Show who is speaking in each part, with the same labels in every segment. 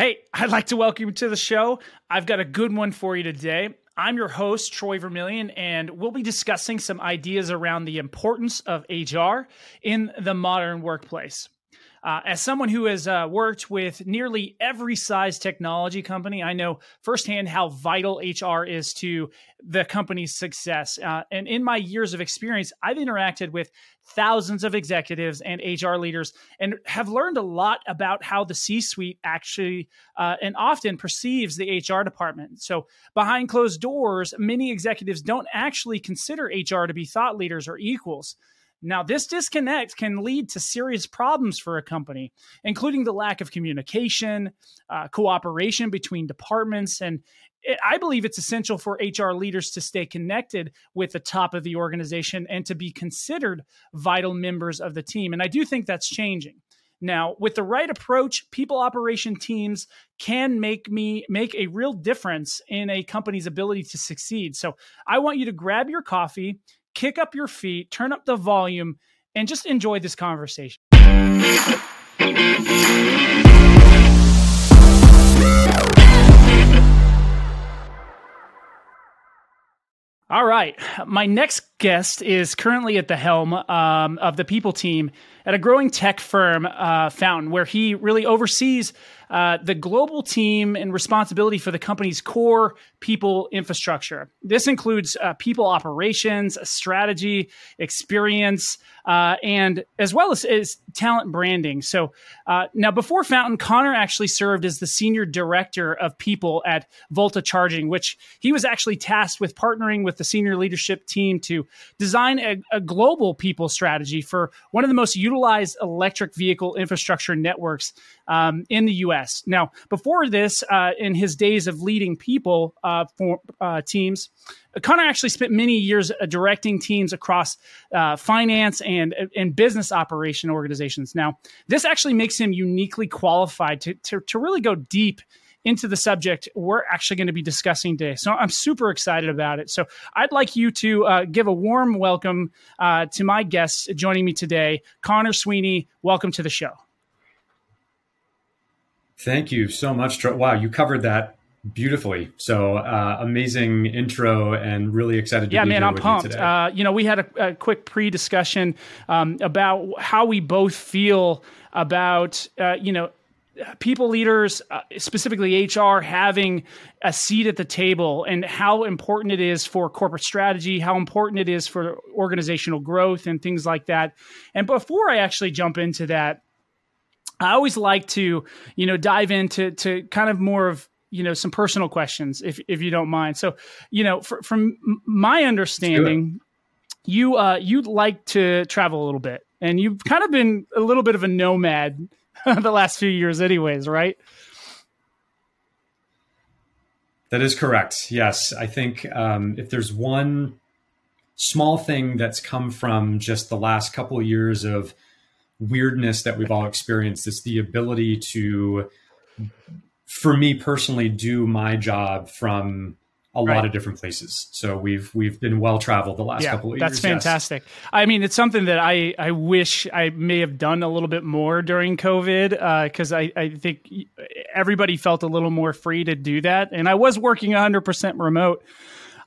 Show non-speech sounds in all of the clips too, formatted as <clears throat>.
Speaker 1: Hey, I'd like to welcome you to the show. I've got a good one for you today. I'm your host, Troy Vermillion, and we'll be discussing some ideas around the importance of HR in the modern workplace. Uh, as someone who has uh, worked with nearly every size technology company, I know firsthand how vital HR is to the company's success. Uh, and in my years of experience, I've interacted with thousands of executives and HR leaders and have learned a lot about how the C suite actually uh, and often perceives the HR department. So, behind closed doors, many executives don't actually consider HR to be thought leaders or equals. Now, this disconnect can lead to serious problems for a company, including the lack of communication, uh, cooperation between departments, and it, I believe it's essential for HR leaders to stay connected with the top of the organization and to be considered vital members of the team. And I do think that's changing. Now, with the right approach, people operation teams can make me make a real difference in a company's ability to succeed. So, I want you to grab your coffee, kick up your feet, turn up the volume, and just enjoy this conversation. All right. My next guest is currently at the helm um, of the people team at a growing tech firm, uh, Fountain, where he really oversees uh, the global team and responsibility for the company's core people infrastructure. This includes uh, people operations, strategy, experience, uh, and as well as, as talent branding. So uh, now, before Fountain, Conor actually served as the senior director of people at Volta Charging, which he was actually tasked with partnering with the senior leadership team to design a, a global people strategy for one of the most utilized electric vehicle infrastructure networks um, in the U.S. Now, before this, uh, in his days of leading people uh, for uh, teams, Conor actually spent many years uh, directing teams across uh, finance and and business operation organizations. Now, this actually makes him uniquely qualified to to, to really go deep into the subject we're actually going to be discussing today. So I'm super excited about it. So I'd like you to uh, give a warm welcome uh, to my guests joining me today, Conor Sweeney. Welcome to the show.
Speaker 2: Thank you so much. Wow, you covered that beautifully. So uh, amazing intro, and really excited. to
Speaker 1: Yeah,
Speaker 2: be
Speaker 1: man,
Speaker 2: here
Speaker 1: I'm pumped.
Speaker 2: You,
Speaker 1: uh, you know, we had a, a quick pre-discussion um, about how we both feel about uh, you know people leaders, uh, specifically HR, having a seat at the table and how important it is for corporate strategy, how important it is for organizational growth and things like that. And before I actually jump into that, I always like to, you know, dive into to kind of more of you know some personal questions if if you don't mind. So, you know, for, from my understanding, you uh you like to travel a little bit, and you've kind of been a little bit of a nomad <laughs> the last few years, anyways, right?
Speaker 2: That is correct. Yes, I think um, if there's one small thing that's come from just the last couple of years of weirdness that we've all experienced, it's the ability to, for me personally, do my job from a
Speaker 1: Right.
Speaker 2: lot of different places. So we've we've been well traveled the last
Speaker 1: yeah,
Speaker 2: couple of
Speaker 1: that's
Speaker 2: years. yes.
Speaker 1: fantastic. I mean, it's something that I I wish I may have done a little bit more during COVID because I I think everybody felt a little more free to do that, and I was working 100 percent remote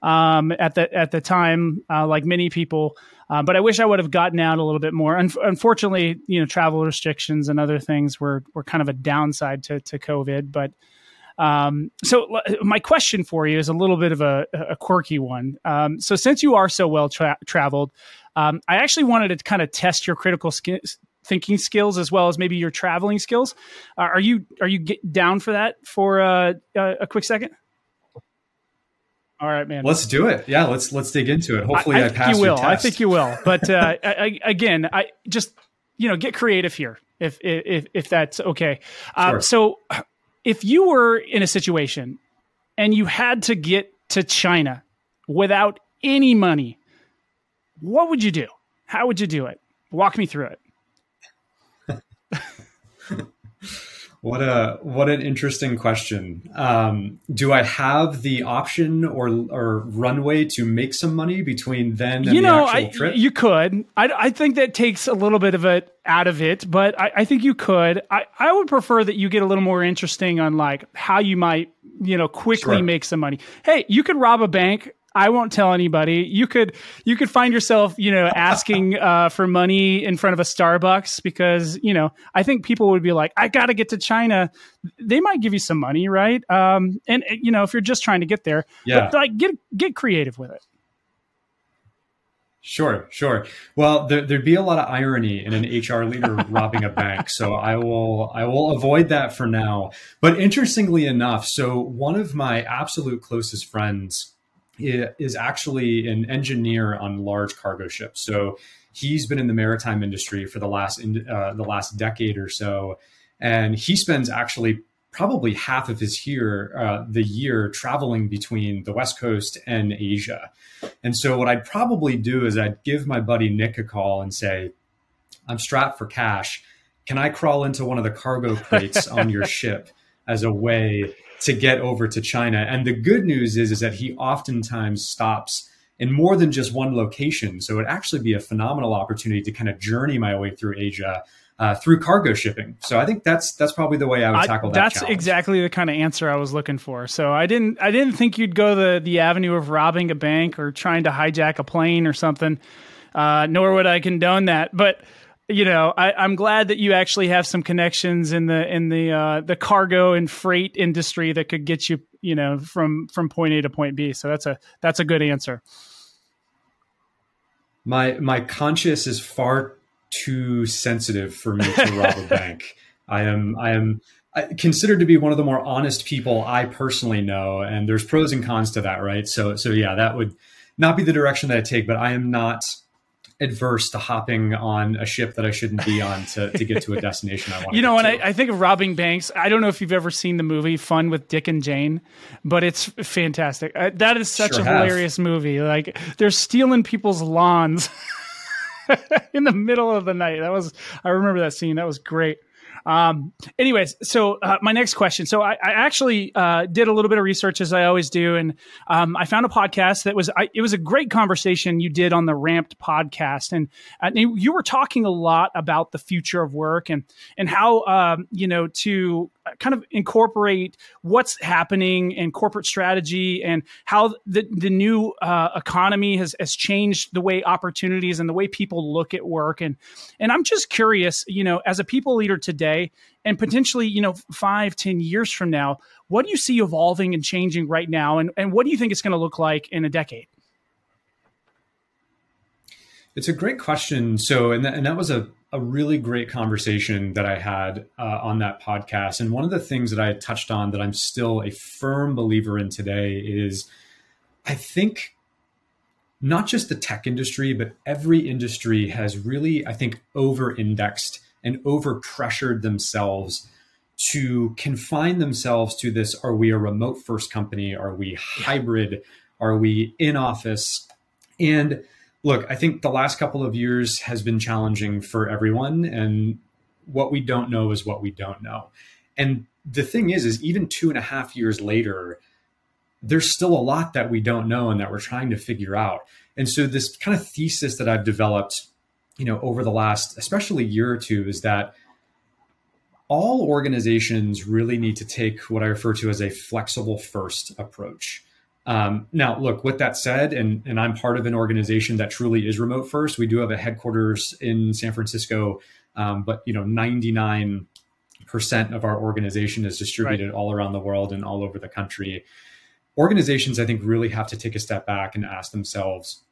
Speaker 1: um, at the at the time, uh, like many people. Uh, but I wish I would have gotten out a little bit more. Un- unfortunately, you know, travel restrictions and other things were were kind of a downside to to COVID. But um, so my question for you is a little bit of a, a quirky one. Um, so since you are so well tra- traveled, um, I actually wanted to kind of test your critical thinking skills as well as maybe your traveling skills. Uh, are you are you down for that for uh, uh, a quick second? All right, man.
Speaker 2: Let's do it. Yeah, let's let's dig into it. Hopefully, I,
Speaker 1: I think
Speaker 2: pass
Speaker 1: you will. I think you will. But <laughs> uh, I, I, again, I just you know get creative here if if if that's okay. Uh,
Speaker 2: Sure.
Speaker 1: So if you were in a situation and you had to get to China without any money, what would you do? How would you do it? Walk me through it. <laughs>
Speaker 2: What a what an interesting question. Um, do I have the option or or runway to make some money between then and
Speaker 1: you know,
Speaker 2: the actual
Speaker 1: I,
Speaker 2: trip?
Speaker 1: You could. I, I think that takes a little bit of it out of it, but I, I think you could. I, I would prefer that you get a little more interesting on like how you might you know quickly
Speaker 2: Sure.
Speaker 1: make some money. Hey, you could rob a bank. I won't tell anybody. You could you could find yourself, you know, asking <laughs> uh, for money in front of a Starbucks because you know I think people would be like, I got to get to China. They might give you some money, right? Um, and you know, if you're just trying to get there,
Speaker 2: Yeah.
Speaker 1: but like get get creative with it.
Speaker 2: Sure, sure. Well, there, there'd be a lot of irony in an HR leader <laughs> robbing a bank, so I will I will avoid that for now. But interestingly enough, so one of my absolute closest friends is actually an engineer on large cargo ships. So he's been in the maritime industry for the last uh, the last decade or so, and he spends actually probably half of his year uh, the year traveling between the West Coast and Asia. And so what I'd probably do is I'd give my buddy Nick a call and say, I'm strapped for cash. Can I crawl into one of the cargo crates on your <laughs> ship as a way to get over to China? And the good news is, is that he oftentimes stops in more than just one location. So it'd actually be a phenomenal opportunity to kind of journey my way through Asia uh, through cargo shipping. So I think that's that's probably the way I would
Speaker 1: I-
Speaker 2: tackle that.
Speaker 1: that's
Speaker 2: challenge.
Speaker 1: exactly the kind of answer I was looking for. So I didn't I didn't think you'd go the the avenue of robbing a bank or trying to hijack a plane or something. Uh, nor would I condone that. But you know, I, I'm glad that you actually have some connections in the in the uh, the cargo and freight industry that could get you you know from from point A to point B. So that's a that's a good answer.
Speaker 2: my my conscience is far too sensitive for me to rob a <laughs> bank. I am I am considered to be one of the more honest people I personally know, and there's pros and cons to that, right? So so yeah, that would not be the direction that I take, but I am not adverse to hopping on a ship that I shouldn't be on to, to get to a <laughs> destination I want.
Speaker 1: You know,
Speaker 2: and.
Speaker 1: I, I think of robbing banks, I don't know if you've ever seen the movie Fun with Dick and Jane, but it's fantastic. Uh, that is such
Speaker 2: Sure
Speaker 1: a
Speaker 2: have.
Speaker 1: hilarious movie. Like they're stealing people's lawns <laughs> in the middle of the night. That was I remember that scene. That was great. Um, anyways, so uh, my next question. So I, I actually uh, did a little bit of research as I always do, and um, I found a podcast that was I, it was a great conversation you did on the Ramped podcast, and, and you were talking a lot about the future of work and and how um, you know to kind of incorporate what's happening in corporate strategy and how the the new uh, economy has has changed the way opportunities and the way people look at work and and I'm just curious, you know, as a people leader today and potentially, you know, five, ten years from now, what do you see evolving and changing right now? And, and what do you think it's going to look like in a decade?
Speaker 2: It's a great question. So, and that, and that was a, a really great conversation that I had uh, on that podcast. And one of the things that I touched on that I'm still a firm believer in today is I think not just the tech industry, but every industry has really, I think, over indexed and over pressured themselves to confine themselves to this are we a remote first company? Are we hybrid? Are we in office? And look, I think the last couple of years has been challenging for everyone. And what we don't know is what we don't know. And the thing is, is even two and a half years later, there's still a lot that we don't know and that we're trying to figure out. And so this kind of thesis that I've developed, you know, over the last, especially year or two, is that all organizations really need to take what I refer to as a flexible first approach. Um, now, look, with that said, and, and I'm part of an organization that truly is remote first. We do have a headquarters in San Francisco, um, but you know, 99% of our organization is distributed right. all around the world and all over the country. Organizations, I think, really have to take a step back and ask themselves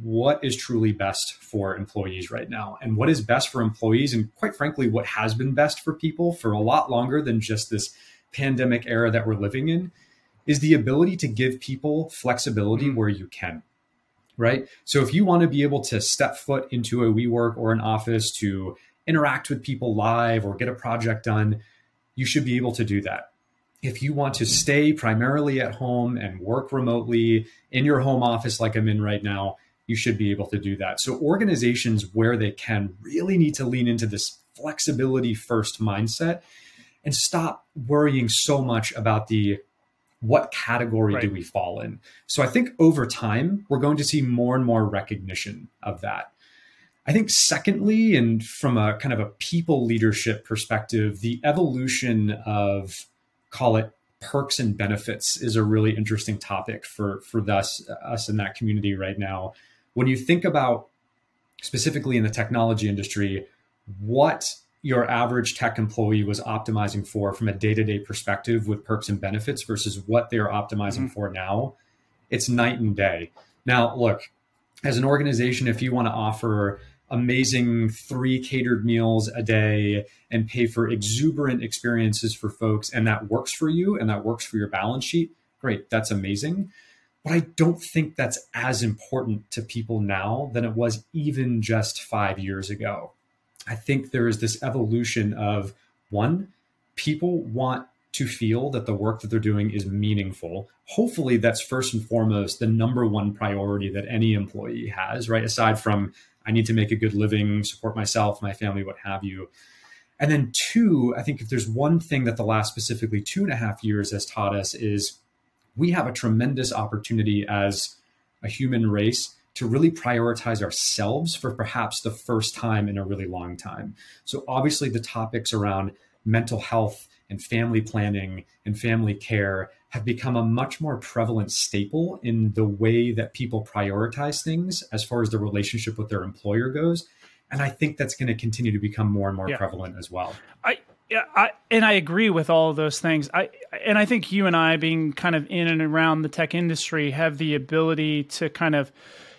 Speaker 2: what is truly best for employees right now, and what is best for employees, and quite frankly, what has been best for people for a lot longer than just this pandemic era that we're living in is the ability to give people flexibility mm-hmm. where you can. Right. So if you want to be able to step foot into a WeWork or an office to interact with people live or get a project done, you should be able to do that. If you want to mm-hmm. stay primarily at home and work remotely in your home office, like I'm in right now, you should be able to do that. So, organizations where they can really need to lean into this flexibility first mindset and stop worrying so much about the what category right. do we fall in. So I think over time, we're going to see more and more recognition of that. I think, secondly, and from a kind of a people leadership perspective, the evolution of call it perks and benefits is a really interesting topic for for us us in that community right now. When you think about specifically in the technology industry, what your average tech employee was optimizing for from a day-to-day perspective with perks and benefits versus what they're optimizing mm-hmm. for now, it's night and day. Now, look, as an organization, if you want to offer amazing three catered meals a day and pay for exuberant experiences for folks and that works for you and that works for your balance sheet great that's amazing but i don't think that's as important to people now than it was even just 5 years ago i think there is this evolution of one people want to feel that the work that they're doing is meaningful. Hopefully, that's first and foremost the number one priority that any employee has, right? Aside from I need to make a good living, support myself, my family, what have you. And then, two, I think if there's one thing that the last specifically two and a half years has taught us is we have a tremendous opportunity as a human race to really prioritize ourselves for perhaps the first time in a really long time. So, obviously, the topics around mental health and family planning and family care have become a much more prevalent staple in the way that people prioritize things as far as the relationship with their employer goes. And I think that's going to continue to become more and more yeah. prevalent as well.
Speaker 1: I, yeah, I, and I agree with all of those things. I and I think you and I, being kind of in and around the tech industry, have the ability to kind of,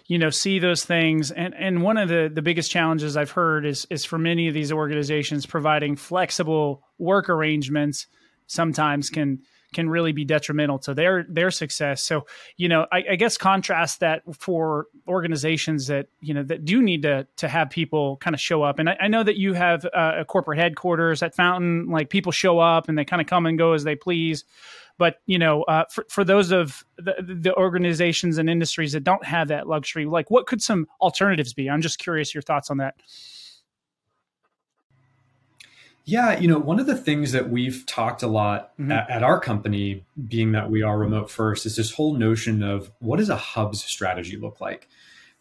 Speaker 1: you know, see those things. And and one of the the biggest challenges I've heard is is for many of these organizations providing flexible work arrangements sometimes can can really be detrimental to their their success. So, you know, I, I, guess contrast that for organizations that you know that do need to to have people kind of show up. And I, I know that you have uh, a corporate headquarters at Fountain. Like people show up and they kind of come and go as they please. But you know, uh, for for those of the, the organizations and industries that don't have that luxury, like what could some alternatives be? I'm just curious your thoughts on that.
Speaker 2: Yeah, you know, one of the things that we've talked a lot mm-hmm. at, at, our company, being that we are remote first, is this whole notion of what does a hubs strategy look like?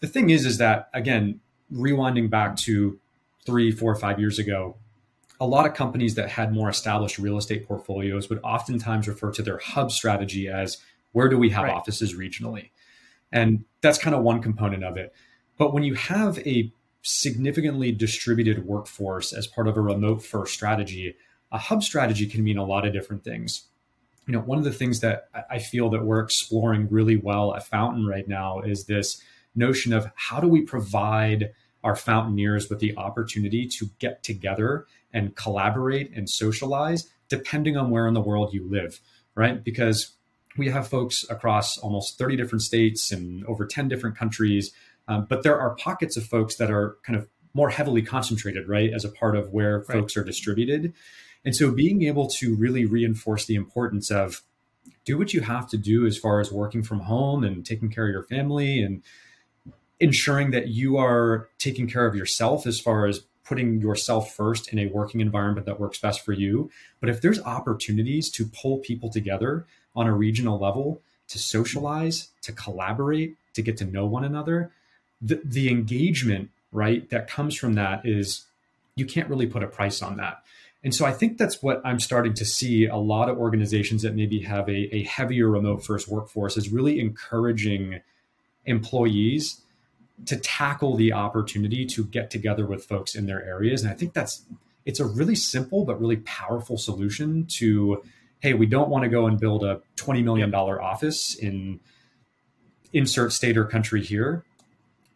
Speaker 2: The thing is, is that again, rewinding back to three, four, five years ago, a lot of companies that had more established real estate portfolios would oftentimes refer to their hub strategy as where do we have right. offices regionally? And that's kind of one component of it. But when you have a significantly distributed workforce as part of a remote first strategy, a hub strategy can mean a lot of different things. You know, one of the things that I feel that we're exploring really well at Fountain right now is this notion of how do we provide our Fountainers with the opportunity to get together and collaborate and socialize depending on where in the world you live, right? Because we have folks across almost 30 different states and over 10 different countries um, but there are pockets of folks that are kind of more heavily concentrated, right, as a part of where right. folks are distributed. And so being able to really reinforce the importance of do what you have to do as far as working from home and taking care of your family and ensuring that you are taking care of yourself as far as putting yourself first in a working environment that works best for you. But if there's opportunities to pull people together on a regional level to socialize, to collaborate, to get to know one another, the, the engagement right that comes from that is you can't really put a price on that and so i think that's what i'm starting to see a lot of organizations that maybe have a, a heavier remote first workforce is really encouraging employees to tackle the opportunity to get together with folks in their areas and i think that's it's a really simple but really powerful solution to hey we don't want to go and build a $20 million office in insert state or country here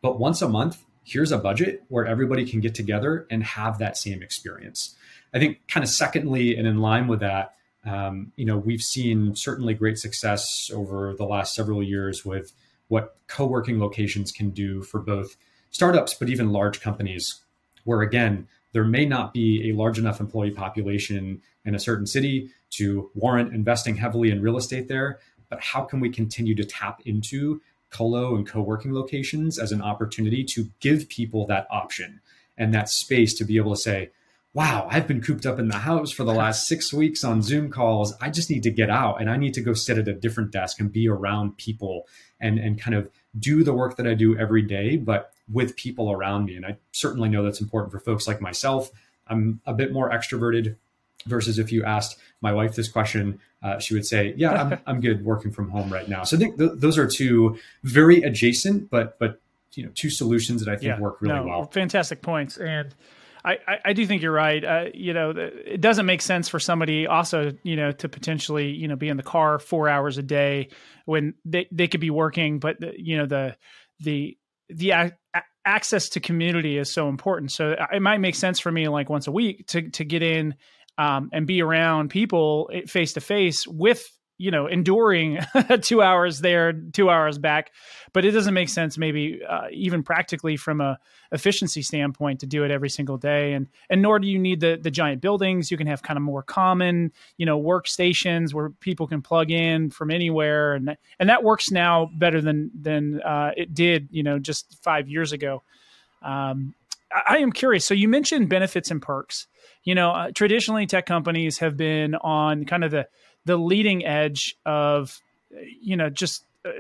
Speaker 2: but once a month, here's a budget where everybody can get together and have that same experience. I think, kind of secondly, and in line with that, um, you know, we've seen certainly great success over the last several years with what co-working locations can do for both startups, but even large companies, where again, there may not be a large enough employee population in a certain city to warrant investing heavily in real estate there. But how can we continue to tap into colo and co-working locations as an opportunity to give people that option and that space to be able to say wow, I've been cooped up in the house for the <laughs> last six weeks on Zoom calls. I just need to get out and I need to go sit at a different desk and be around people and, and kind of do the work that I do every day, but with people around me. And I certainly know that's important for folks like myself. I'm a bit more extroverted versus if you asked my wife this question, uh, she would say, "Yeah, I'm, <laughs> I'm good working from home right now." So I think th- those are two very adjacent, but but you know, two solutions that I think yeah, work really no, well.
Speaker 1: Fantastic points, and I, I, do think you're right. Uh, you know, it doesn't make sense for somebody also, you know, to potentially, you know, be in the car four hours a day when they, they could be working, but you know, the, the, the a- access to community is so important. So it might make sense for me like once a week to, to get in um, and be around people face to face with you know enduring <laughs> two hours there two hours back. But it doesn't make sense maybe uh, even practically from a efficiency standpoint to do it every single day. And and nor do you need the the giant buildings. You can have kind of more common you know workstations where people can plug in from anywhere. And and that works now better than than uh, it did you know just five years ago. Um, I, I am curious. So you mentioned benefits and perks. You know uh, traditionally tech companies have been on kind of the the leading edge of you know just uh,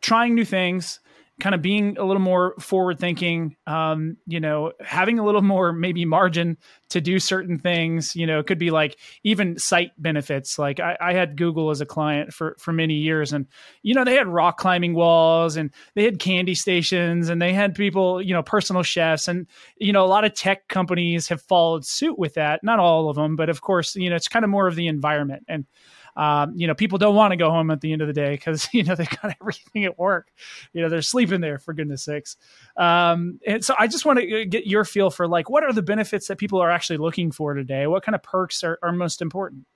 Speaker 1: trying new things kind of being a little more forward thinking um, you know having a little more maybe margin to do certain things you know it could be like even site benefits. Like I, I, had Google as a client for for many years and you know they had rock climbing walls and they had candy stations and they had people you know personal chefs and you know a lot of tech companies have followed suit with that. Not all of them but of course you know it's kind of more of the environment. And um, you know, people don't want to go home at the end of the day because <laughs> you know they got everything at work. You know, they're sleeping there for goodness sakes. Um, and so I just want to get your feel for like what are the benefits that people are actually looking for today? What kind of perks are, are most important?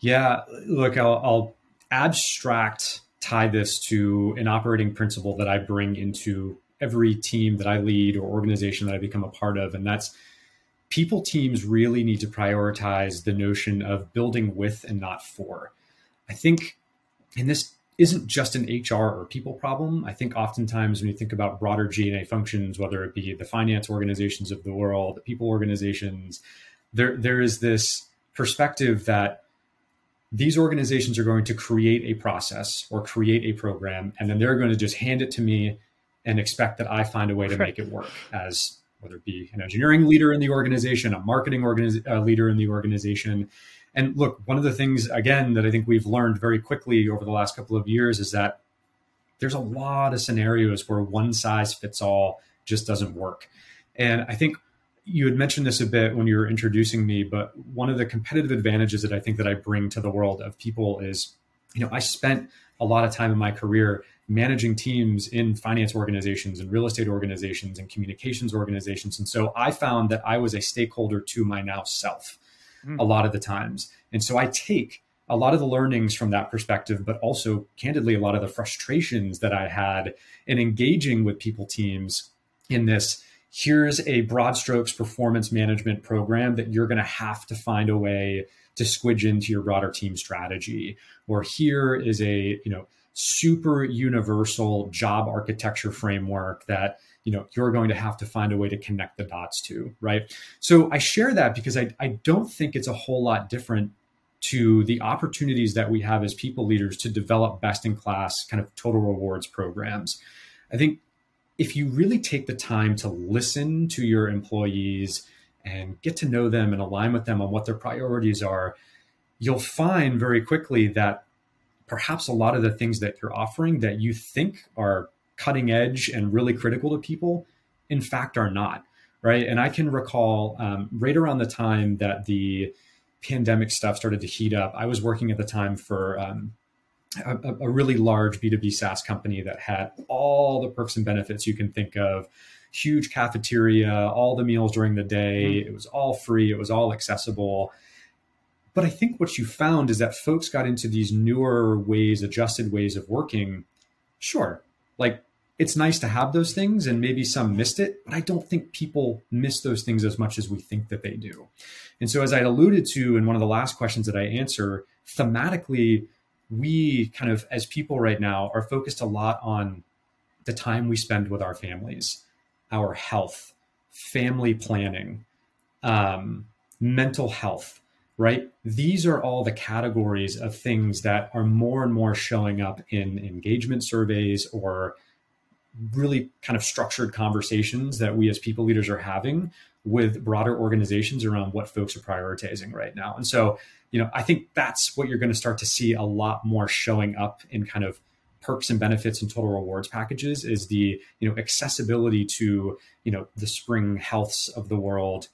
Speaker 2: Yeah, look, I'll, I'll abstract tie this to an operating principle that I bring into every team that I lead or organization that I become a part of, and that's people teams really need to prioritize the notion of building with and not for. I think, and this isn't just an HR or people problem. I think oftentimes when you think about broader G&A functions, whether it be the finance organizations of the world, the people organizations, there there is this perspective that these organizations are going to create a process or create a program, and then they're going to just hand it to me and expect that I find a way to make it work as whether it be an engineering leader in the organization, a marketing organiz- uh, leader in the organization. And look, one of the things, again, that I think we've learned very quickly over the last couple of years is that there's a lot of scenarios where one size fits all just doesn't work. And I think you had mentioned this a bit when you were introducing me, but one of the competitive advantages that I think that I bring to the world of people is, you know, I spent a lot of time in my career managing teams in finance organizations and real estate organizations and communications organizations. And so I found that I was a stakeholder to my now self mm. a lot of the times. And so I take a lot of the learnings from that perspective, but also candidly, a lot of the frustrations that I had in engaging with people teams in this. Here's a broad strokes performance management program that you're going to have to find a way to squidge into your broader team strategy. Or here is a, you know, super universal job architecture framework that you know you're going to have to find a way to connect the dots to right? So i share that because i, I don't think it's a whole lot different to the opportunities that we have as people leaders to develop best in class kind of total rewards programs. I think if you really take the time to listen to your employees and get to know them and align with them on what their priorities are you'll find very quickly that perhaps a lot of the things that you're offering that you think are cutting edge and really critical to people, in fact, are not. Right. And I can recall um, right around the time that the pandemic stuff started to heat up, I was working at the time for um, a, a, really large B2B SaaS company that had all the perks and benefits you can think of huge cafeteria, all the meals during the day. Mm-hmm. It was all free, it was all accessible. But I think what you found is that folks got into these newer ways, adjusted ways of working. Sure, like it's nice to have those things, and maybe some missed it, but I don't think people miss those things as much as we think that they do. And so, as I alluded to in one of the last questions that I answer, thematically, we kind of, as people right now, are focused a lot on the time we spend with our families, our health, family planning, um, mental health, right? These are all the categories of things that are more and more showing up in engagement surveys or really kind of structured conversations that we as people leaders are having with broader organizations around what folks are prioritizing right now. And so, you know, I think that's what you're going to start to see a lot more showing up in kind of perks and benefits and total rewards packages is the, you know, accessibility to, you know, the Spring Healths of the world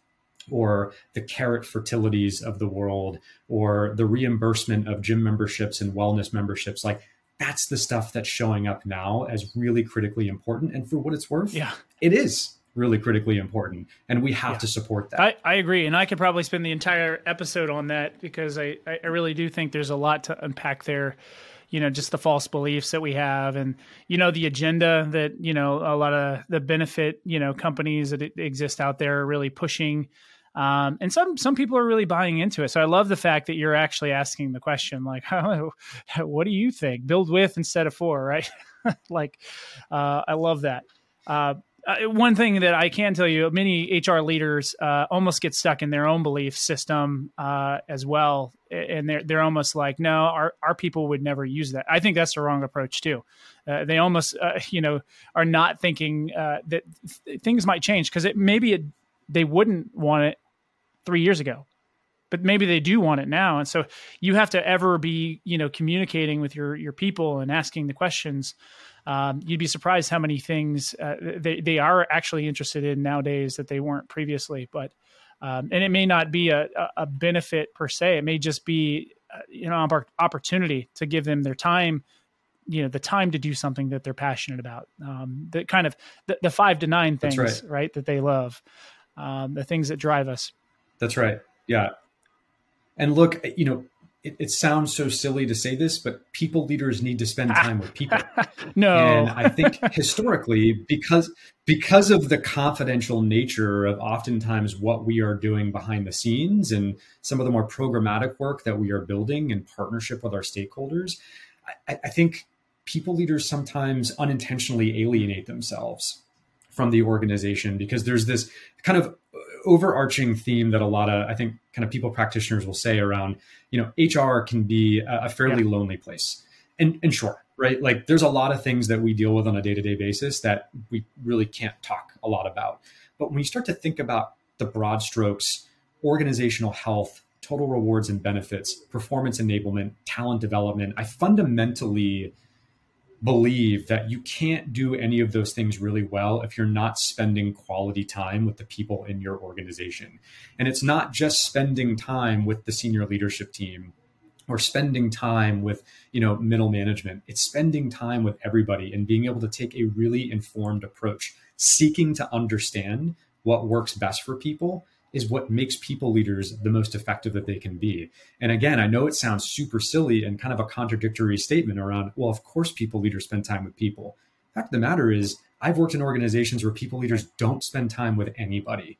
Speaker 2: or the Carrot Fertilities of the world or the reimbursement of gym memberships and wellness memberships. Like that's the stuff that's showing up now as really critically important. And for what it's worth
Speaker 1: yeah.
Speaker 2: it is really critically important. And we have yeah. to support that.
Speaker 1: I, I agree. And i could probably spend the entire episode on that because I, I really do think there's a lot to unpack there. You know just the false beliefs that we have and you know the agenda that you know a lot of the benefit you know companies that exist out there are really pushing um, and some some people are really buying into it. So I love the fact that you're actually asking the question, like, <laughs> oh, what do you think? Build with instead of for, right? <laughs> like, uh, I love that. Uh, uh, one thing that I can tell you, many HR leaders uh, almost get stuck in their own belief system uh, as well, and they're they're almost like, no, our our people would never use that. I think that's the wrong approach too. Uh, they almost, you know, are not thinking that th- things might change because it maybe it, they wouldn't want it three years ago but maybe they do want it now. And so you have to ever be you know communicating with your your people and asking the questions. Um, you'd be surprised how many things uh, they, they are actually interested in nowadays that they weren't previously. But um, and it may not be a, a benefit per se. It may just be uh, you know opportunity to give them their time you know the time to do something that they're passionate about. Um, the kind of the, the five to nine things right. right. that they love um, the things that drive us
Speaker 2: that's right. Yeah. And look, you know, it, it, sounds so silly to say this, but people leaders need to spend time with people. <laughs>
Speaker 1: no.
Speaker 2: And I think <laughs> historically, because because of the confidential nature of oftentimes what we are doing behind the scenes and some of the more programmatic work that we are building in partnership with our stakeholders, I, I think people leaders sometimes unintentionally alienate themselves from the organization because there's this kind of overarching theme that a lot of I think kind of people practitioners will say around you know HR can be a, fairly yeah. lonely place. And and sure right? Like there's a lot of things that we deal with on a day-to-day basis that we really can't talk a lot about. But when you start to think about the broad strokes organizational health total rewards and benefits performance enablement talent development I fundamentally believe that you can't do any of those things really well if you're not spending quality time with the people in your organization. And it's not just spending time with the senior leadership team or spending time with, you know, middle management. It's spending time with everybody and being able to take a really informed approach, seeking to understand what works best for people is what makes people leaders the most effective that they can be. And again, I know it sounds super silly and kind of a contradictory statement around, well, of course, people leaders spend time with people. The fact of the matter is, I've worked in organizations where people leaders don't spend time with anybody.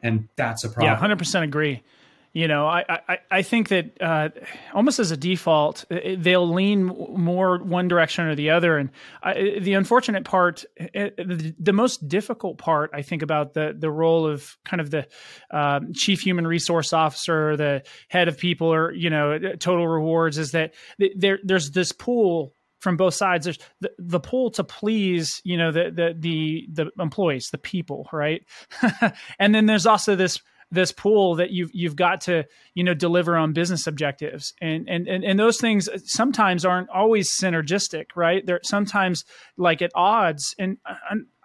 Speaker 2: And that's a problem.
Speaker 1: Yeah, 100% agree you know, I, I, I think that uh, almost as a default, they'll lean more one direction or the other. And I, the unfortunate part, the, most difficult part, I think, about the the role of kind of the um, chief human resource officer, the head of people, or you know, total rewards, is that there there's this pool from both sides. There's the, the pull to please, you know, the the the the employees, the people, right? <laughs> and then there's also this this pool that you've you've got to you know deliver on business objectives and and and, and those things sometimes aren't always synergistic right they're sometimes like at odds and,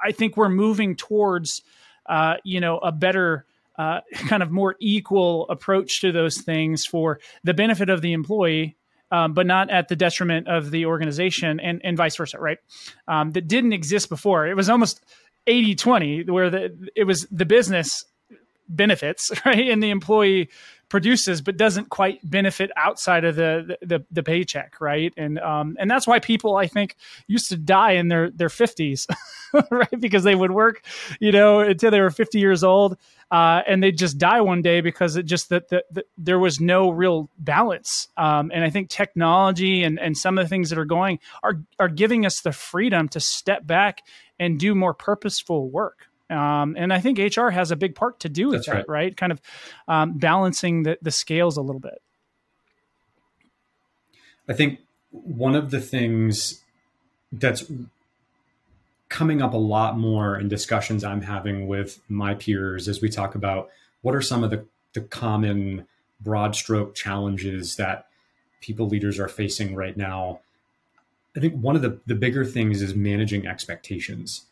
Speaker 1: i think we're moving towards uh, you know a better uh, kind of more equal approach to those things for the benefit of the employee um, but not at the detriment of the organization and, and vice versa, right? Um, that didn't exist before. It was almost 80 20, where the, it was the business benefits, <laughs> right? And the employee produces but doesn't quite benefit outside of the the, the paycheck, right? And um, and that's why people I think used to die in their their fifties, <laughs> right? Because they would work, you know, until they were fifty years old, uh, and they'd just die one day because it just that the, the, there was no real balance. Um, and I think technology and and some of the things that are going are are giving us the freedom to step back and do more purposeful work Um, and I think HR has a big part to do with
Speaker 2: That's
Speaker 1: that,
Speaker 2: right.
Speaker 1: right? Kind of um, balancing the, the scales a little bit.
Speaker 2: I think one of the things that's coming up a lot more in discussions I'm having with my peers as we talk about what are some of the, the common broad stroke challenges that people leaders are facing right now. I think one of the, the bigger things is managing expectations.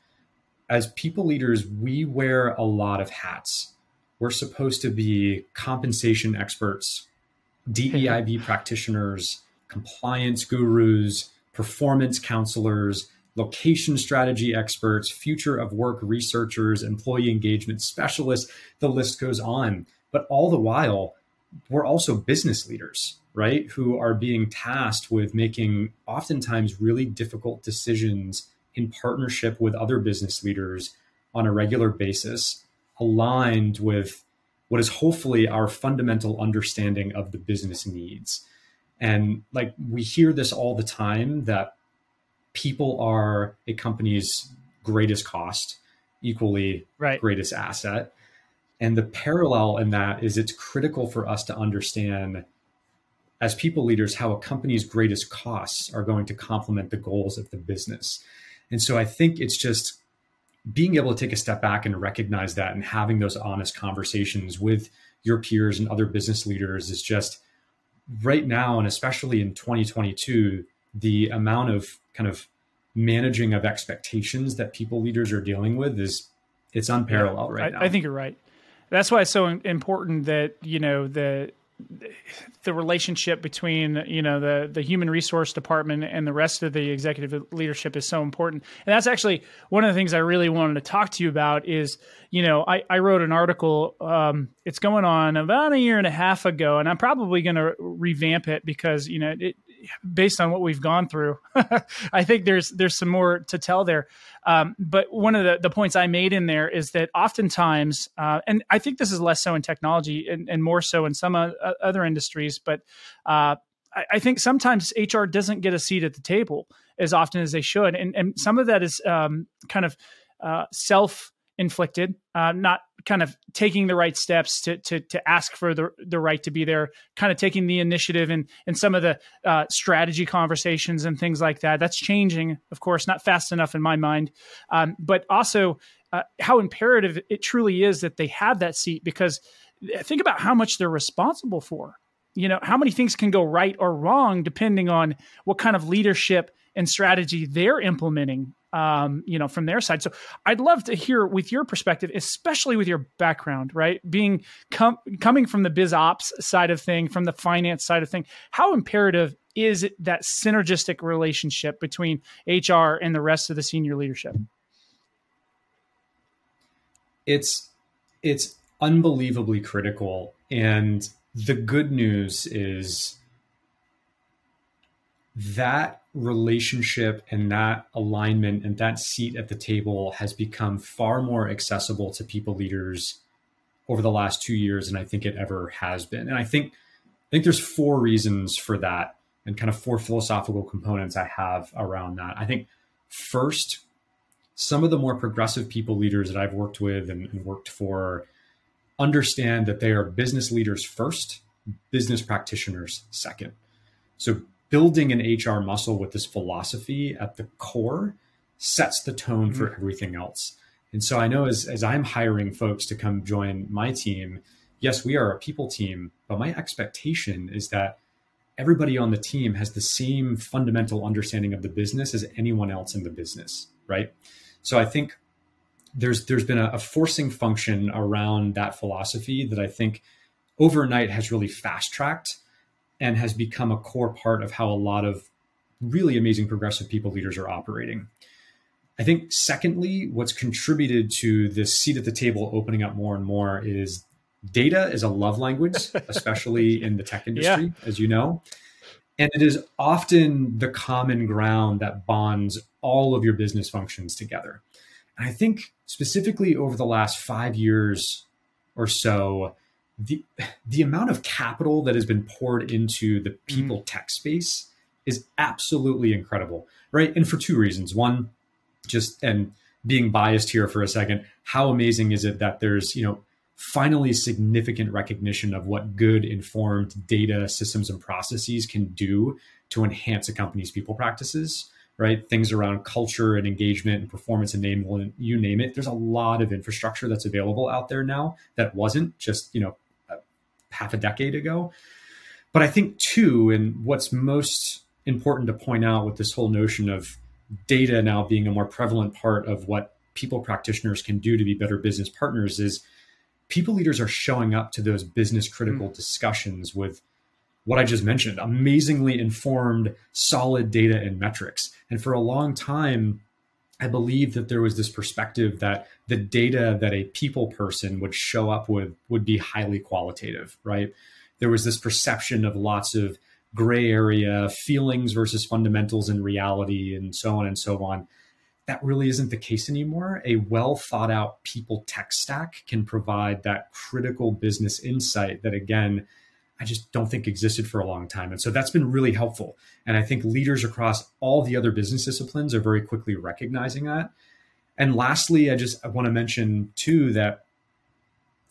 Speaker 2: As people leaders, we wear a lot of hats. We're supposed to be compensation experts, DEIB <laughs> practitioners, compliance gurus, performance counselors, location strategy experts, future of work researchers, employee engagement specialists. The list goes on. But all the while, we're also business leaders, right? Who are being tasked with making oftentimes really difficult decisions in partnership with other business leaders on a regular basis, aligned with what is hopefully our fundamental understanding of the business needs. And like we hear this all the time that people are a company's greatest cost, equally
Speaker 1: right.
Speaker 2: greatest asset. And the parallel in that is it's critical for us to understand as people leaders how a company's greatest costs are going to complement the goals of the business. And so I think it's just being able to take a step back and recognize that and having those honest conversations with your peers and other business leaders is just right now and especially in 2022 the amount of kind of managing of expectations that people leaders are dealing with is it's unparalleled right
Speaker 1: I,
Speaker 2: now.
Speaker 1: I think you're right. That's why it's so important that you know the the relationship between you know the the human resource department and the rest of the executive leadership is so important. And that's actually one of the things i really wanted to talk to you about is you know i, I wrote an article um, it's going on about a year and a half ago and i'm probably going to revamp it because you know it, based on what we've gone through, <laughs> I think there's there's some more to tell there. Um, but one of the, the points I made in there is that oftentimes, uh, and I think this is less so in technology and, and more so in some uh, other industries, but uh, I, I, think sometimes HR doesn't get a seat at the table as often as they should, and and some of that is um, kind of uh, self inflicted, uh, not kind of taking the right steps to to to ask for the the right to be there, kind of taking the initiative and and some of the uh, strategy conversations and things like that. That's changing, of course, not fast enough in my mind, um, but also uh, how imperative it truly is that they have that seat because think about how much they're responsible for. You know, how many things can go right or wrong depending on what kind of leadership and strategy they're implementing um, you know, from their side. So I'd love to hear with your perspective, especially with your background, right? Being com- coming from the biz ops side of thing, from the finance side of thing, how imperative is it that synergistic relationship between HR and the rest of the senior leadership?
Speaker 2: It's it's unbelievably critical, and the good news is that relationship and that alignment and that seat at the table has become far more accessible to people leaders over the last two years than I think it ever has been. And I think I think there's four reasons for that and kind of four philosophical components I have around that. I think first, some of the more progressive people leaders that I've worked with and, and worked for understand that they are business leaders first, business practitioners second. So building an HR muscle with this philosophy at the core sets the tone mm-hmm. for everything else. And so I know as, as I'm hiring folks to come join my team, yes, we are a people team, but my expectation is that everybody on the team has the same fundamental understanding of the business as anyone else in the business, right? So I think there's there's been a, a forcing function around that philosophy that I think overnight has really fast tracked and has become a core part of how a lot of really amazing progressive people leaders are operating. I think, secondly, what's contributed to this seat at the table opening up more and more is data is a love language, <laughs> especially in the tech industry, yeah. as you know. And it is often the common ground that bonds all of your business functions together. And I think specifically over the last five years or so, the the amount of capital that has been poured into the people mm. tech space is absolutely incredible, right? And for two reasons. One, just and being biased here for a second, how amazing is it that there's, you know, finally significant recognition of what good informed data systems and processes can do to enhance a company's people practices right things around culture and engagement and performance enablement you name it there's a lot of infrastructure that's available out there now that wasn't just you know half a decade ago but i think too and what's most important to point out with this whole notion of data now being a more prevalent part of what people practitioners can do to be better business partners is people leaders are showing up to those business critical mm. discussions with what I just mentioned amazingly informed, solid data and metrics. And for a long time, I believe that there was this perspective that the data that a people person would show up with would be highly qualitative, right? There was this perception of lots of gray area feelings versus fundamentals and reality and so on and so on that really isn't the case anymore. A well thought out people tech stack can provide that critical business insight that, again, I just don't think existed for a long time. And so that's been really helpful. And I think leaders across all the other business disciplines are very quickly recognizing that. And lastly, I just I want to mention too that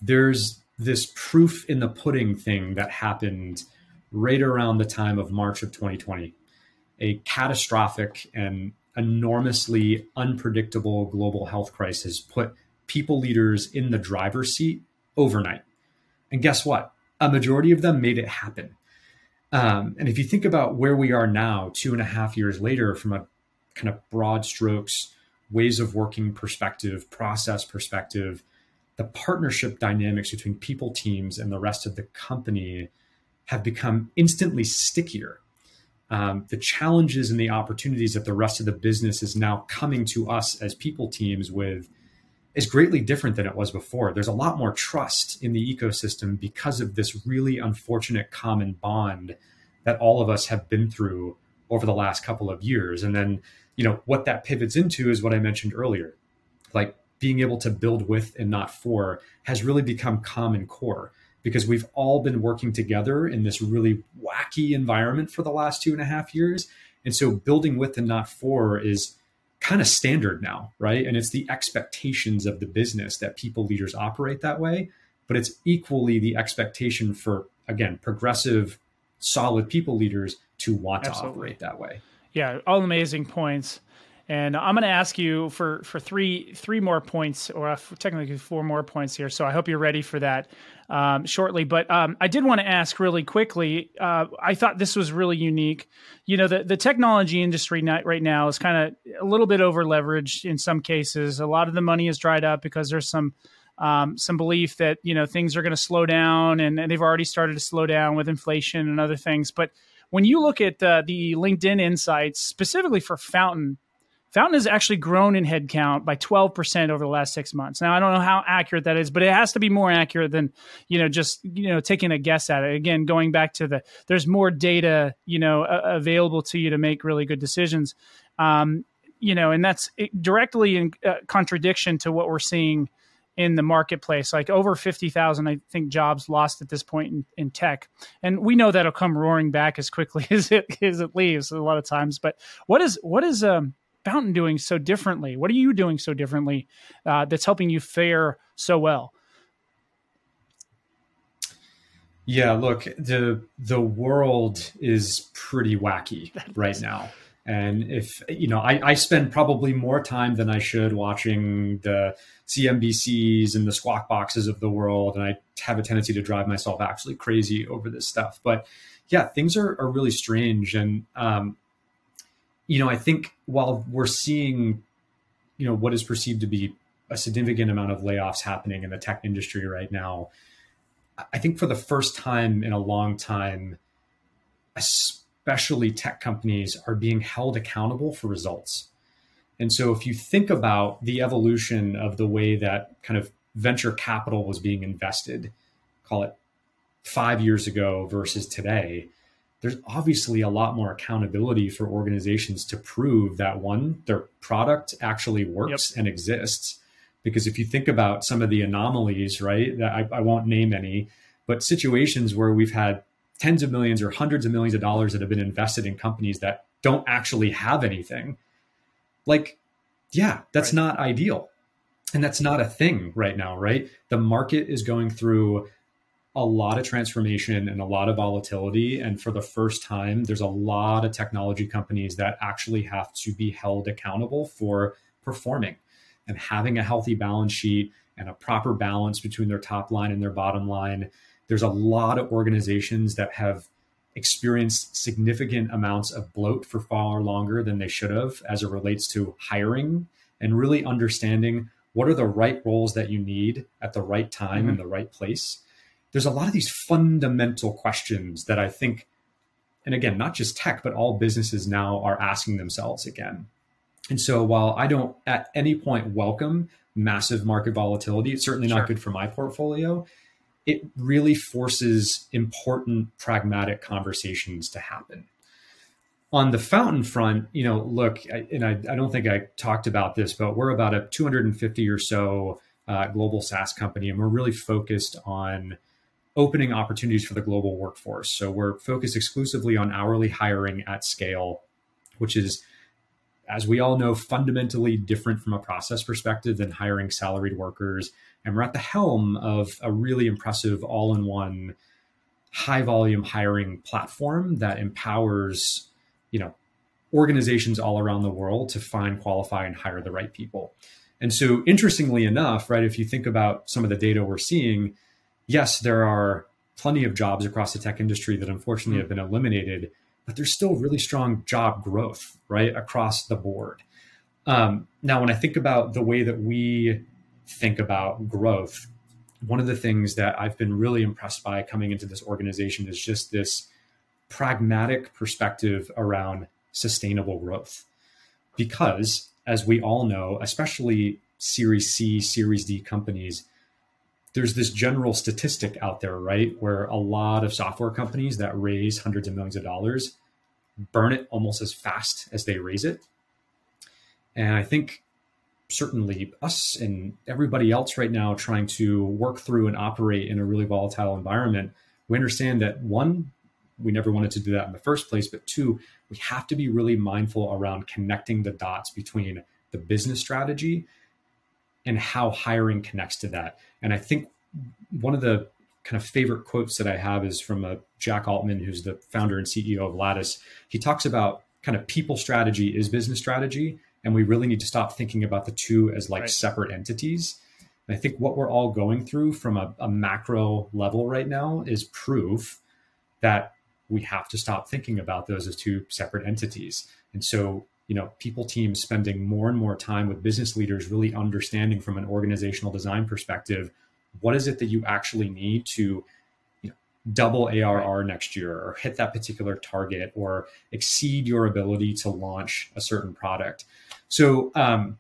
Speaker 2: there's this proof in the pudding thing that happened right around the time of March of 2020. A catastrophic and enormously unpredictable global health crisis put people leaders in the driver's seat overnight. And guess what? A majority of them made it happen. Um, and if you think about where we are now, two and a half years later, from a kind of broad strokes, ways of working perspective, process perspective, the partnership dynamics between people teams and the rest of the company have become instantly stickier um, the challenges and the opportunities that the rest of the business is now coming to us as people teams with is greatly different than it was before. There's a lot more trust in the ecosystem because of this really unfortunate common bond that all of us have been through over the last couple of years. And then, you know, what that pivots into is what I mentioned earlier. Like being able to build with and not for has really become common core because we've all been working together in this really wacky environment for the last two and a half years. And so building with and not for is kind of standard now, right? And it's the expectations of the business that people leaders operate that way. But it's equally the expectation for, again, progressive, solid people leaders to want Absolutely. to operate that way.
Speaker 1: Yeah, all amazing points. And I'm going to ask you for for three three more points, or technically four more points here. So I hope you're ready for that um, shortly. But um, I did want to ask really quickly. Uh, I thought this was really unique. You know, the the technology industry right now is kind of a little bit over leveraged in some cases. A lot of the money is dried up because there's some um, some belief that you know things are going to slow down, and, and, they've already started to slow down with inflation and other things. But when you look at uh, the LinkedIn insights specifically for Fountain Fountain has actually grown in headcount by 12% over the last six months. Now, I don't know how accurate that is, but it has to be more accurate than, you know, just, you know, taking a guess at it. Again, going back to the, there's more data, you know, available to you to make really good decisions. Um, you know, and that's directly in uh, contradiction to what we're seeing in the marketplace. Like over 50,000, I think, jobs lost at this point in, in tech. And we know that'll come roaring back as quickly <laughs> as it, as it leaves a lot of times. But what is, what is, um, Fountain doing so differently? What are you doing so differently uh, that's helping you fare so well?
Speaker 2: Yeah, look, the the world is pretty wacky <laughs> right now. And if you know, I, I spend probably more time than I should watching the CNBCs and the squawk boxes of the world, and I have a tendency to drive myself actually crazy over this stuff. But yeah, things are, are really strange, and um, you know, I think while we're seeing, you know, what is perceived to be a significant amount of layoffs happening in the tech industry right now, I think for the first time in a long time, especially tech companies are being held accountable for results. And so if you think about the evolution of the way that kind of venture capital was being invested, call it five years ago versus today, there's obviously a lot more accountability for organizations to prove that one, their product actually works yep. and exists. Because if you think about some of the anomalies, right, that I, I won't name any, but situations where we've had tens of millions or hundreds of millions of dollars that have been invested in companies that don't actually have anything, like yeah, that's right. not ideal. And that's not a thing right now, right? The market is going through a lot of transformation and a lot of volatility. And for the first time, there's a lot of technology companies that actually have to be held accountable for performing and having a healthy balance sheet and a proper balance between their top line and their bottom line. There's a lot of organizations that have experienced significant amounts of bloat for far longer than they should have as it relates to hiring and really understanding what are the right roles that you need at the right time mm-hmm. in the right place there's a lot of these fundamental questions that I think, and again, not just tech, but all businesses now are asking themselves again. And so while I don't at any point welcome massive market volatility, it's certainly not sure. good for my portfolio. It really forces important pragmatic conversations to happen. On the fountain front, you know, look, I, and I, I, don't think I talked about this, but we're about a 250 or so uh, global SaaS company, and we're really focused on opening opportunities for the global workforce. So we're focused exclusively on hourly hiring at scale, which is, as we all know, fundamentally different from a process perspective than hiring salaried workers. And we're at the helm of a really impressive all in one high volume hiring platform that empowers, you know, organizations all around the world to find, qualify, and hire the right people. And so, interestingly enough, right, if you think about some of the data we're seeing, yes, there are plenty of jobs across the tech industry that unfortunately have been eliminated, but there's still really strong job growth, right, across the board. Um, now, when I think about the way that we think about growth, one of the things that I've been really impressed by coming into this organization is just this pragmatic perspective around sustainable growth. Because, as we all know, especially Series C, Series D companies, there's this general statistic out there, right, where a lot of software companies that raise hundreds of millions of dollars burn it almost as fast as they raise it. And I think certainly us and everybody else right now trying to work through and operate in a really volatile environment, we understand that one, we never wanted to do that in the first place, but two, we have to be really mindful around connecting the dots between the business strategy and how hiring connects to that. And I think one of the kind of favorite quotes that I have is from a Jack Altman, who's the founder and CEO of Lattice. He talks about kind of people strategy is business strategy, and we really need to stop thinking about the two as like right. separate entities. And I think what we're all going through from a, a macro level right now is proof that we have to stop thinking about those as two separate entities. And so you know people teams spending more and more time with business leaders really understanding from an organizational design perspective what is it that you actually need to you know, double ARR next year or hit that particular target or exceed your ability to launch a certain product. So, um,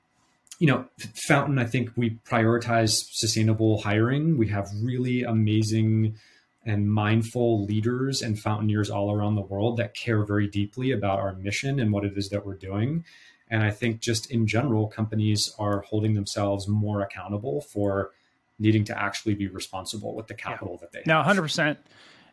Speaker 2: you know, Fountain, I think we prioritize sustainable hiring. We have really amazing and mindful leaders and fountainers all around the world that care very deeply about our mission and what it is that we're doing. And I think just in general, companies are holding themselves more accountable for needing to actually be responsible with the capital yeah. that they have.
Speaker 1: Now, 100%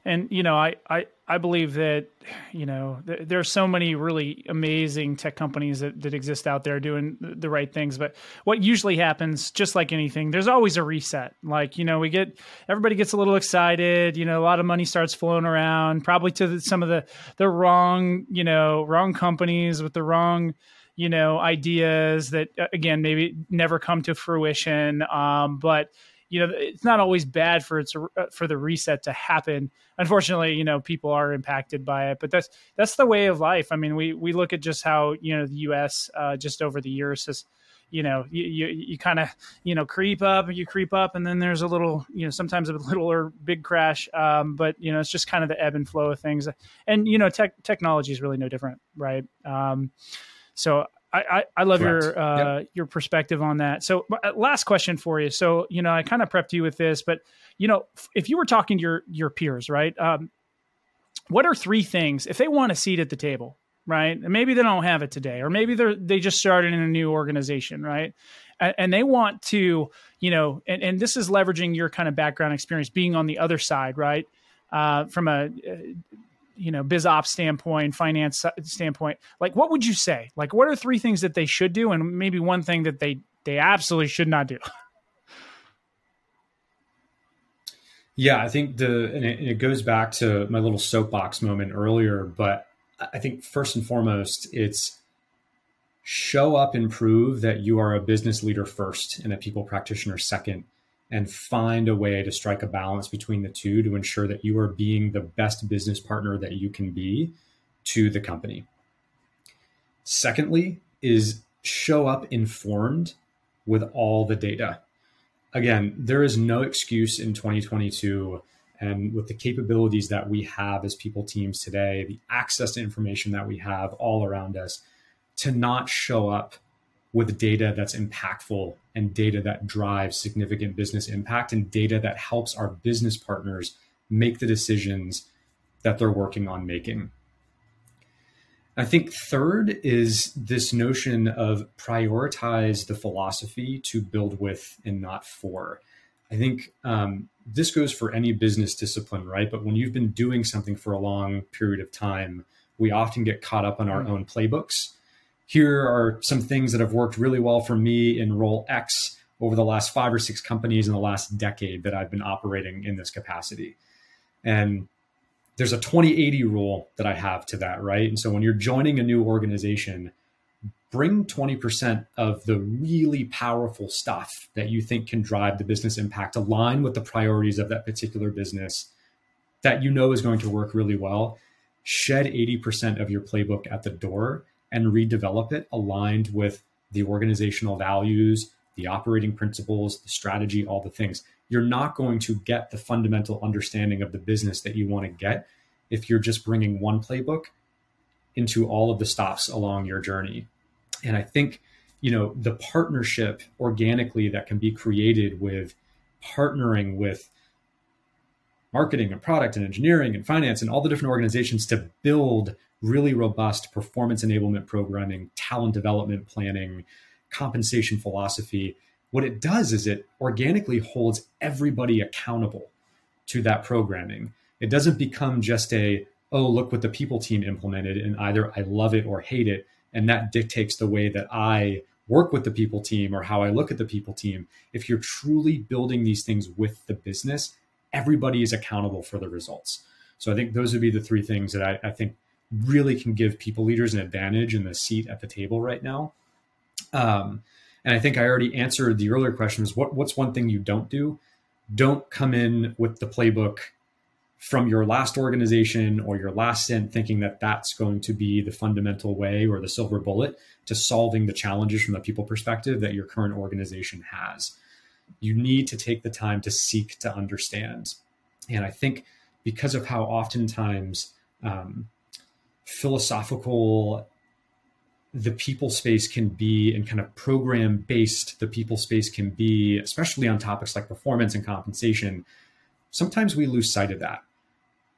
Speaker 1: and you know I, I i believe that you know th- there are so many really amazing tech companies that, that exist out there doing the right things. But what usually happens just like anything there's always a reset. Like you know we get everybody gets a little excited you know a lot of money starts flowing around probably to the, some of the the wrong you know wrong companies with the wrong you know ideas that again maybe never come to fruition. Um, but you know it's not always bad for it's uh, for the reset to happen. Unfortunately you know people are impacted by it but that's that's the way of life. I mean we we look at just how you know the us uh, just over the years has you know you you, you kind of you know creep up you creep up and then there's a little you know sometimes a <laughs> little or big crash um, but you know it's just kind of the ebb and flow of things. And you know tech technology is really no different right? Um, so I, I, I love Correct. your uh, yep. your perspective on that. So, uh, last question for you. So, you know, I kind of prepped you with this, but you know, if you were talking to your your peers, right? Um, what are three things if they want a seat at the table, right? And maybe they don't have it today, or maybe they're they just started in a new organization, right? And, and they want to, you know, and, and this is leveraging your kind of background experience, being on the other side, right? Uh, from a you know biz ops standpoint finance standpoint like what would you say? Like what are three things that they should do and maybe one thing that they they absolutely should not do? <laughs>
Speaker 2: Yeah i think the and it, and it goes back to my little soapbox moment earlier but i think first and foremost it's show up and prove that you are a business leader first and a people practitioner second and find a way to strike a balance between the two to ensure that you are being the best business partner that you can be to the company. Secondly, is show up informed with all the data. Again, there is no excuse in 2022 and with the capabilities that we have as people teams today, the access to information that we have all around us to not show up with data that's impactful and data that drives significant business impact and data that helps our business partners make the decisions that they're working on making. I think third is this notion of prioritize the philosophy to build with and not for. I think um, this goes for any business discipline, right? But when you've been doing something for a long period of time, we often get caught up on our mm-hmm. own playbooks here are some things that have worked really well for me in role X over the last five or six companies in the last decade that I've been operating in this capacity. And there's a 2080 rule that I have to that, right? And so when you're joining a new organization, bring 20% of the really powerful stuff that you think can drive the business impact, align with the priorities of that particular business that you know is going to work really well. Shed 80% of your playbook at the door and redevelop it aligned with the organizational values, the operating principles, the strategy, all the things. You're not going to get the fundamental understanding of the business that you want to get if you're just bringing one playbook into all of the stops along your journey. And I think, you know, the partnership organically that can be created with partnering with marketing and product and engineering and finance and all the different organizations to build really robust performance enablement programming, talent development planning, compensation philosophy. What it does is it organically holds everybody accountable to that programming. It doesn't become just a, oh, look what the people team implemented, and either I love it or hate it. And that dictates the way that I work with the people team or how I look at the people team. If you're truly building these things with the business, everybody is accountable for the results. So I think those would be the three things that I, I think really can give people leaders an advantage in the seat at the table right now. Um, and I think I already answered the earlier questions. What, what's one thing you don't do? Don't come in with the playbook from your last organization or your last stint thinking that that's going to be the fundamental way or the silver bullet to solving the challenges from the people perspective that your current organization has. You need to take the time to seek to understand. And I think because of how oftentimes um, philosophical the people space can be and kind of program based the people space can be, especially on topics like performance and compensation, sometimes we lose sight of that.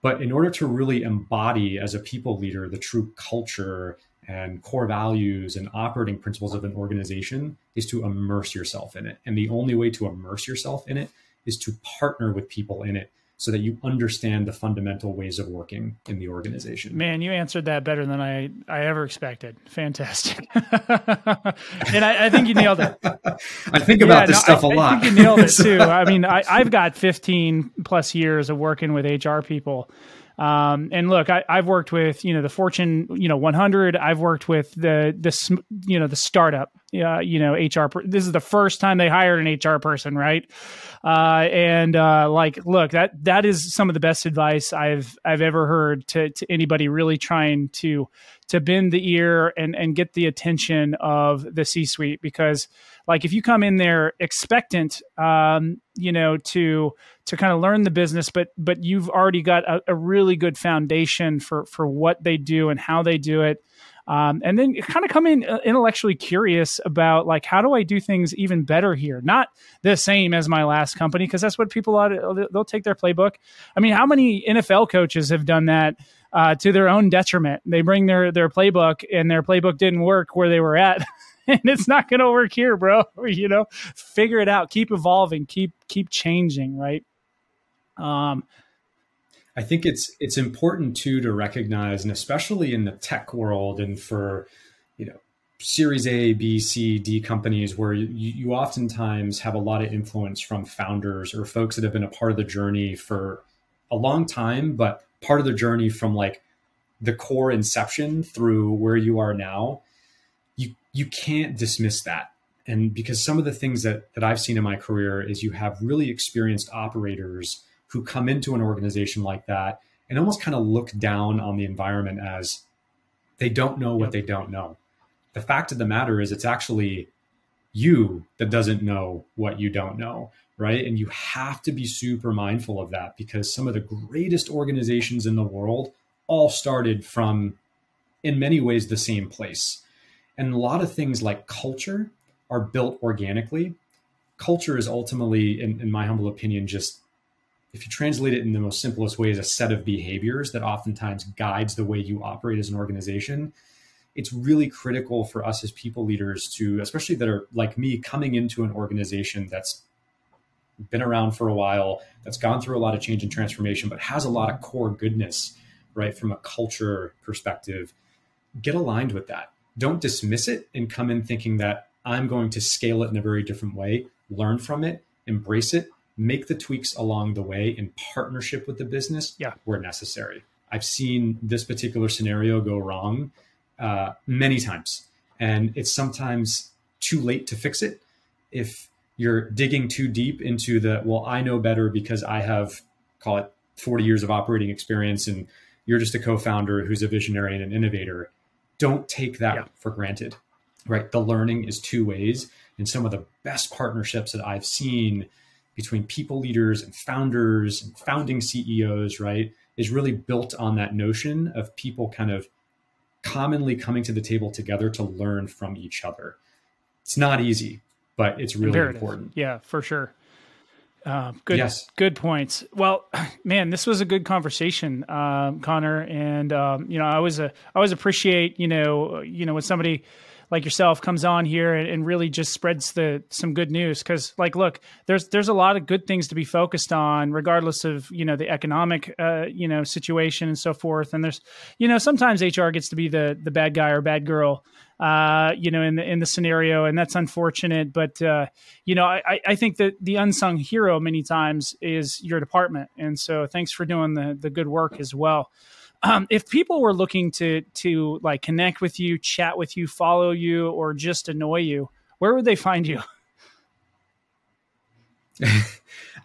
Speaker 2: But in order to really embody as a people leader the true culture and core values and operating principles of an organization is to immerse yourself in it. And the only way to immerse yourself in it is to partner with people in it so that you understand the fundamental ways of working in the organization.
Speaker 1: Man, you answered that better than I, I ever expected. Fantastic. <laughs> and I, I, think you nailed it. <laughs>
Speaker 2: I think about yeah, this no, stuff I, a lot.
Speaker 1: I think you nailed it <laughs> too. I mean, I, I've got 15 plus years of working with HR people. Um, and look, I, have worked with you know the Fortune you know 100. I've worked with the the you know the startup. Uh, you know HR. This is the first time they hired an HR person, right? Uh, and uh, like, look, that that is some of the best advice I've I've ever heard to to anybody really trying to to bend the ear and and get the attention of the C suite because like if you come in there expectant um, you know to to kind of learn the business but but you've already got a, a really good foundation for for what they do and how they do it um, and then kind of come in uh, intellectually curious about like how do I do things even better here? Not the same as my last company because that's what people ought to, they'll take their playbook. I mean, how many NFL coaches have done that uh, to their own detriment? They bring their their playbook and their playbook didn't work where they were at. <laughs> and it's not going to work here, bro. <laughs> You know, figure it out. Keep evolving. Keep keep changing. Right. Um,
Speaker 2: I think it's it's important too to recognize, and especially in the tech world, and for you know Series A, B, C, D companies, where you, you oftentimes have a lot of influence from founders or folks that have been a part of the journey for a long time, but part of the journey from like the core inception through where you are now. You you can't dismiss that and because some of the things that that I've seen in my career is you have really experienced operators who come into an organization like that and almost kind of look down on the environment as they don't know what they don't know. The fact of the matter is, it's actually you that doesn't know what you don't know, right? And you have to be super mindful of that because some of the greatest organizations in the world all started from, in many ways, the same place. And a lot of things like culture are built organically. Culture is ultimately, in, in my humble opinion, just if you translate it in the most simplest way, is a set of behaviors that oftentimes guides the way you operate as an organization. It's really critical for us as people leaders to, especially that are like me, coming into an organization that's been around for a while, that's gone through a lot of change and transformation, but has a lot of core goodness, right, from a culture perspective. Get aligned with that. Don't dismiss it and come in thinking that I'm going to scale it in a very different way, learn from it, embrace it, make the tweaks along the way in partnership with the business
Speaker 1: yeah.
Speaker 2: where necessary. I've seen this particular scenario go wrong uh, many times, and it's sometimes too late to fix it. If you're digging too deep into the, well, I know better because I have, call it 40 years of operating experience, and you're just a co founder who's a visionary and an innovator, don't take that yeah. for granted, right? The learning is two ways. And some of the best partnerships that I've seen between people leaders and founders and founding CEOs, right, is really built on that notion of people kind of commonly coming to the table together to learn from each other. It's not easy, but it's really Imperative. important.
Speaker 1: Yeah, for sure. Uh, good, yes. good points. Well, <clears throat> man, this was a good conversation, um, Conor. And um, you know, I was uh, I always appreciate, you know, you know, when somebody like yourself comes on here and, and really just spreads the some good news because like look there's there's a lot of good things to be focused on regardless of you know the economic uh, you know situation and so forth and there's you know sometimes hr gets to be the the bad guy or bad girl uh, you know, in the in the scenario, and that's unfortunate. But uh, you know, I, I think that the unsung hero many times is your department, and so thanks for doing the the good work as well. Um, if people were looking to to like connect with you, chat with you, follow you, or just annoy you, where would they find you? <laughs>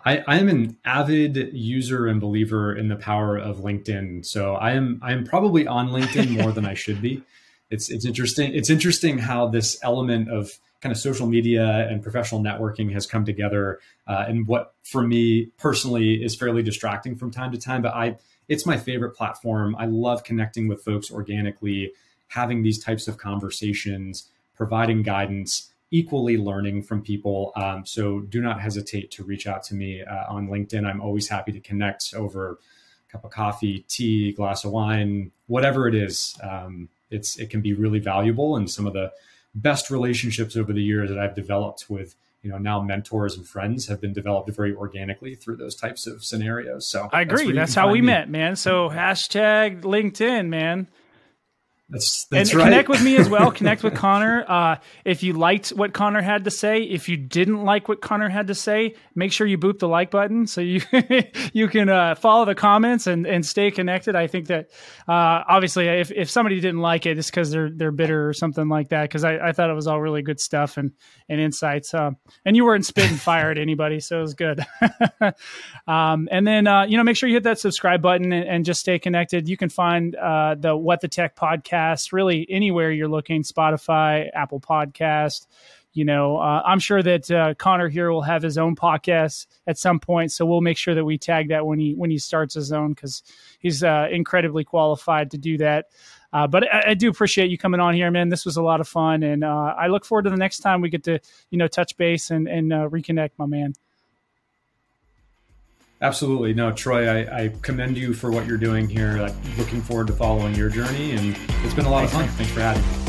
Speaker 2: I, I, am an avid user and believer in the power of LinkedIn. So I am I am probably on LinkedIn more than I should be. <laughs> It's it's interesting. It's interesting how this element of kind of social media and professional networking has come together, uh, and what for me personally is fairly distracting from time to time. But I it's my favorite platform. I love connecting with folks organically, having these types of conversations, providing guidance, equally learning from people. Um, so do not hesitate to reach out to me uh, on LinkedIn. I'm always happy to connect over a cup of coffee, tea, glass of wine, whatever it is. Um, it's it can be really valuable, and some of the best relationships over the years that I've developed with you know now mentors and friends have been developed very organically through those types of scenarios. So
Speaker 1: i agree. that's, that's how we me. met man. So hashtag linkedin man
Speaker 2: that's, that's
Speaker 1: and
Speaker 2: right.
Speaker 1: connect with me as well. Connect with <laughs> Conor. Uh, if you liked what Conor had to say, if you didn't like what Conor had to say, make sure you boop the like button so you <laughs> you can uh, follow the comments and, and stay connected. I think that uh, obviously if, if somebody didn't like it, it's because they're they're bitter or something like that. Because I, I thought it was all really good stuff and and insights. Um, and you weren't spitting fire at anybody, so it was good. <laughs> um, and then uh, you know make sure you hit that subscribe button and, and just stay connected. You can find uh, the What the Tech podcast podcasts, really anywhere you're looking, Spotify, Apple Podcast. You know, uh, I'm sure that uh, Conor here will have his own podcast at some point, so we'll make sure that we tag that when he when he starts his own because he's uh, incredibly qualified to do that. Uh, but I, I, do appreciate you coming on here, man. This was a lot of fun, and uh, I look forward to the next time we get to you know touch base and and uh, reconnect, my man.
Speaker 2: Absolutely. No, Troy, I, I, commend you for what you're doing here. Like, looking forward to following your journey, and it's been a lot Thanks, of fun. Man. Thanks for having me.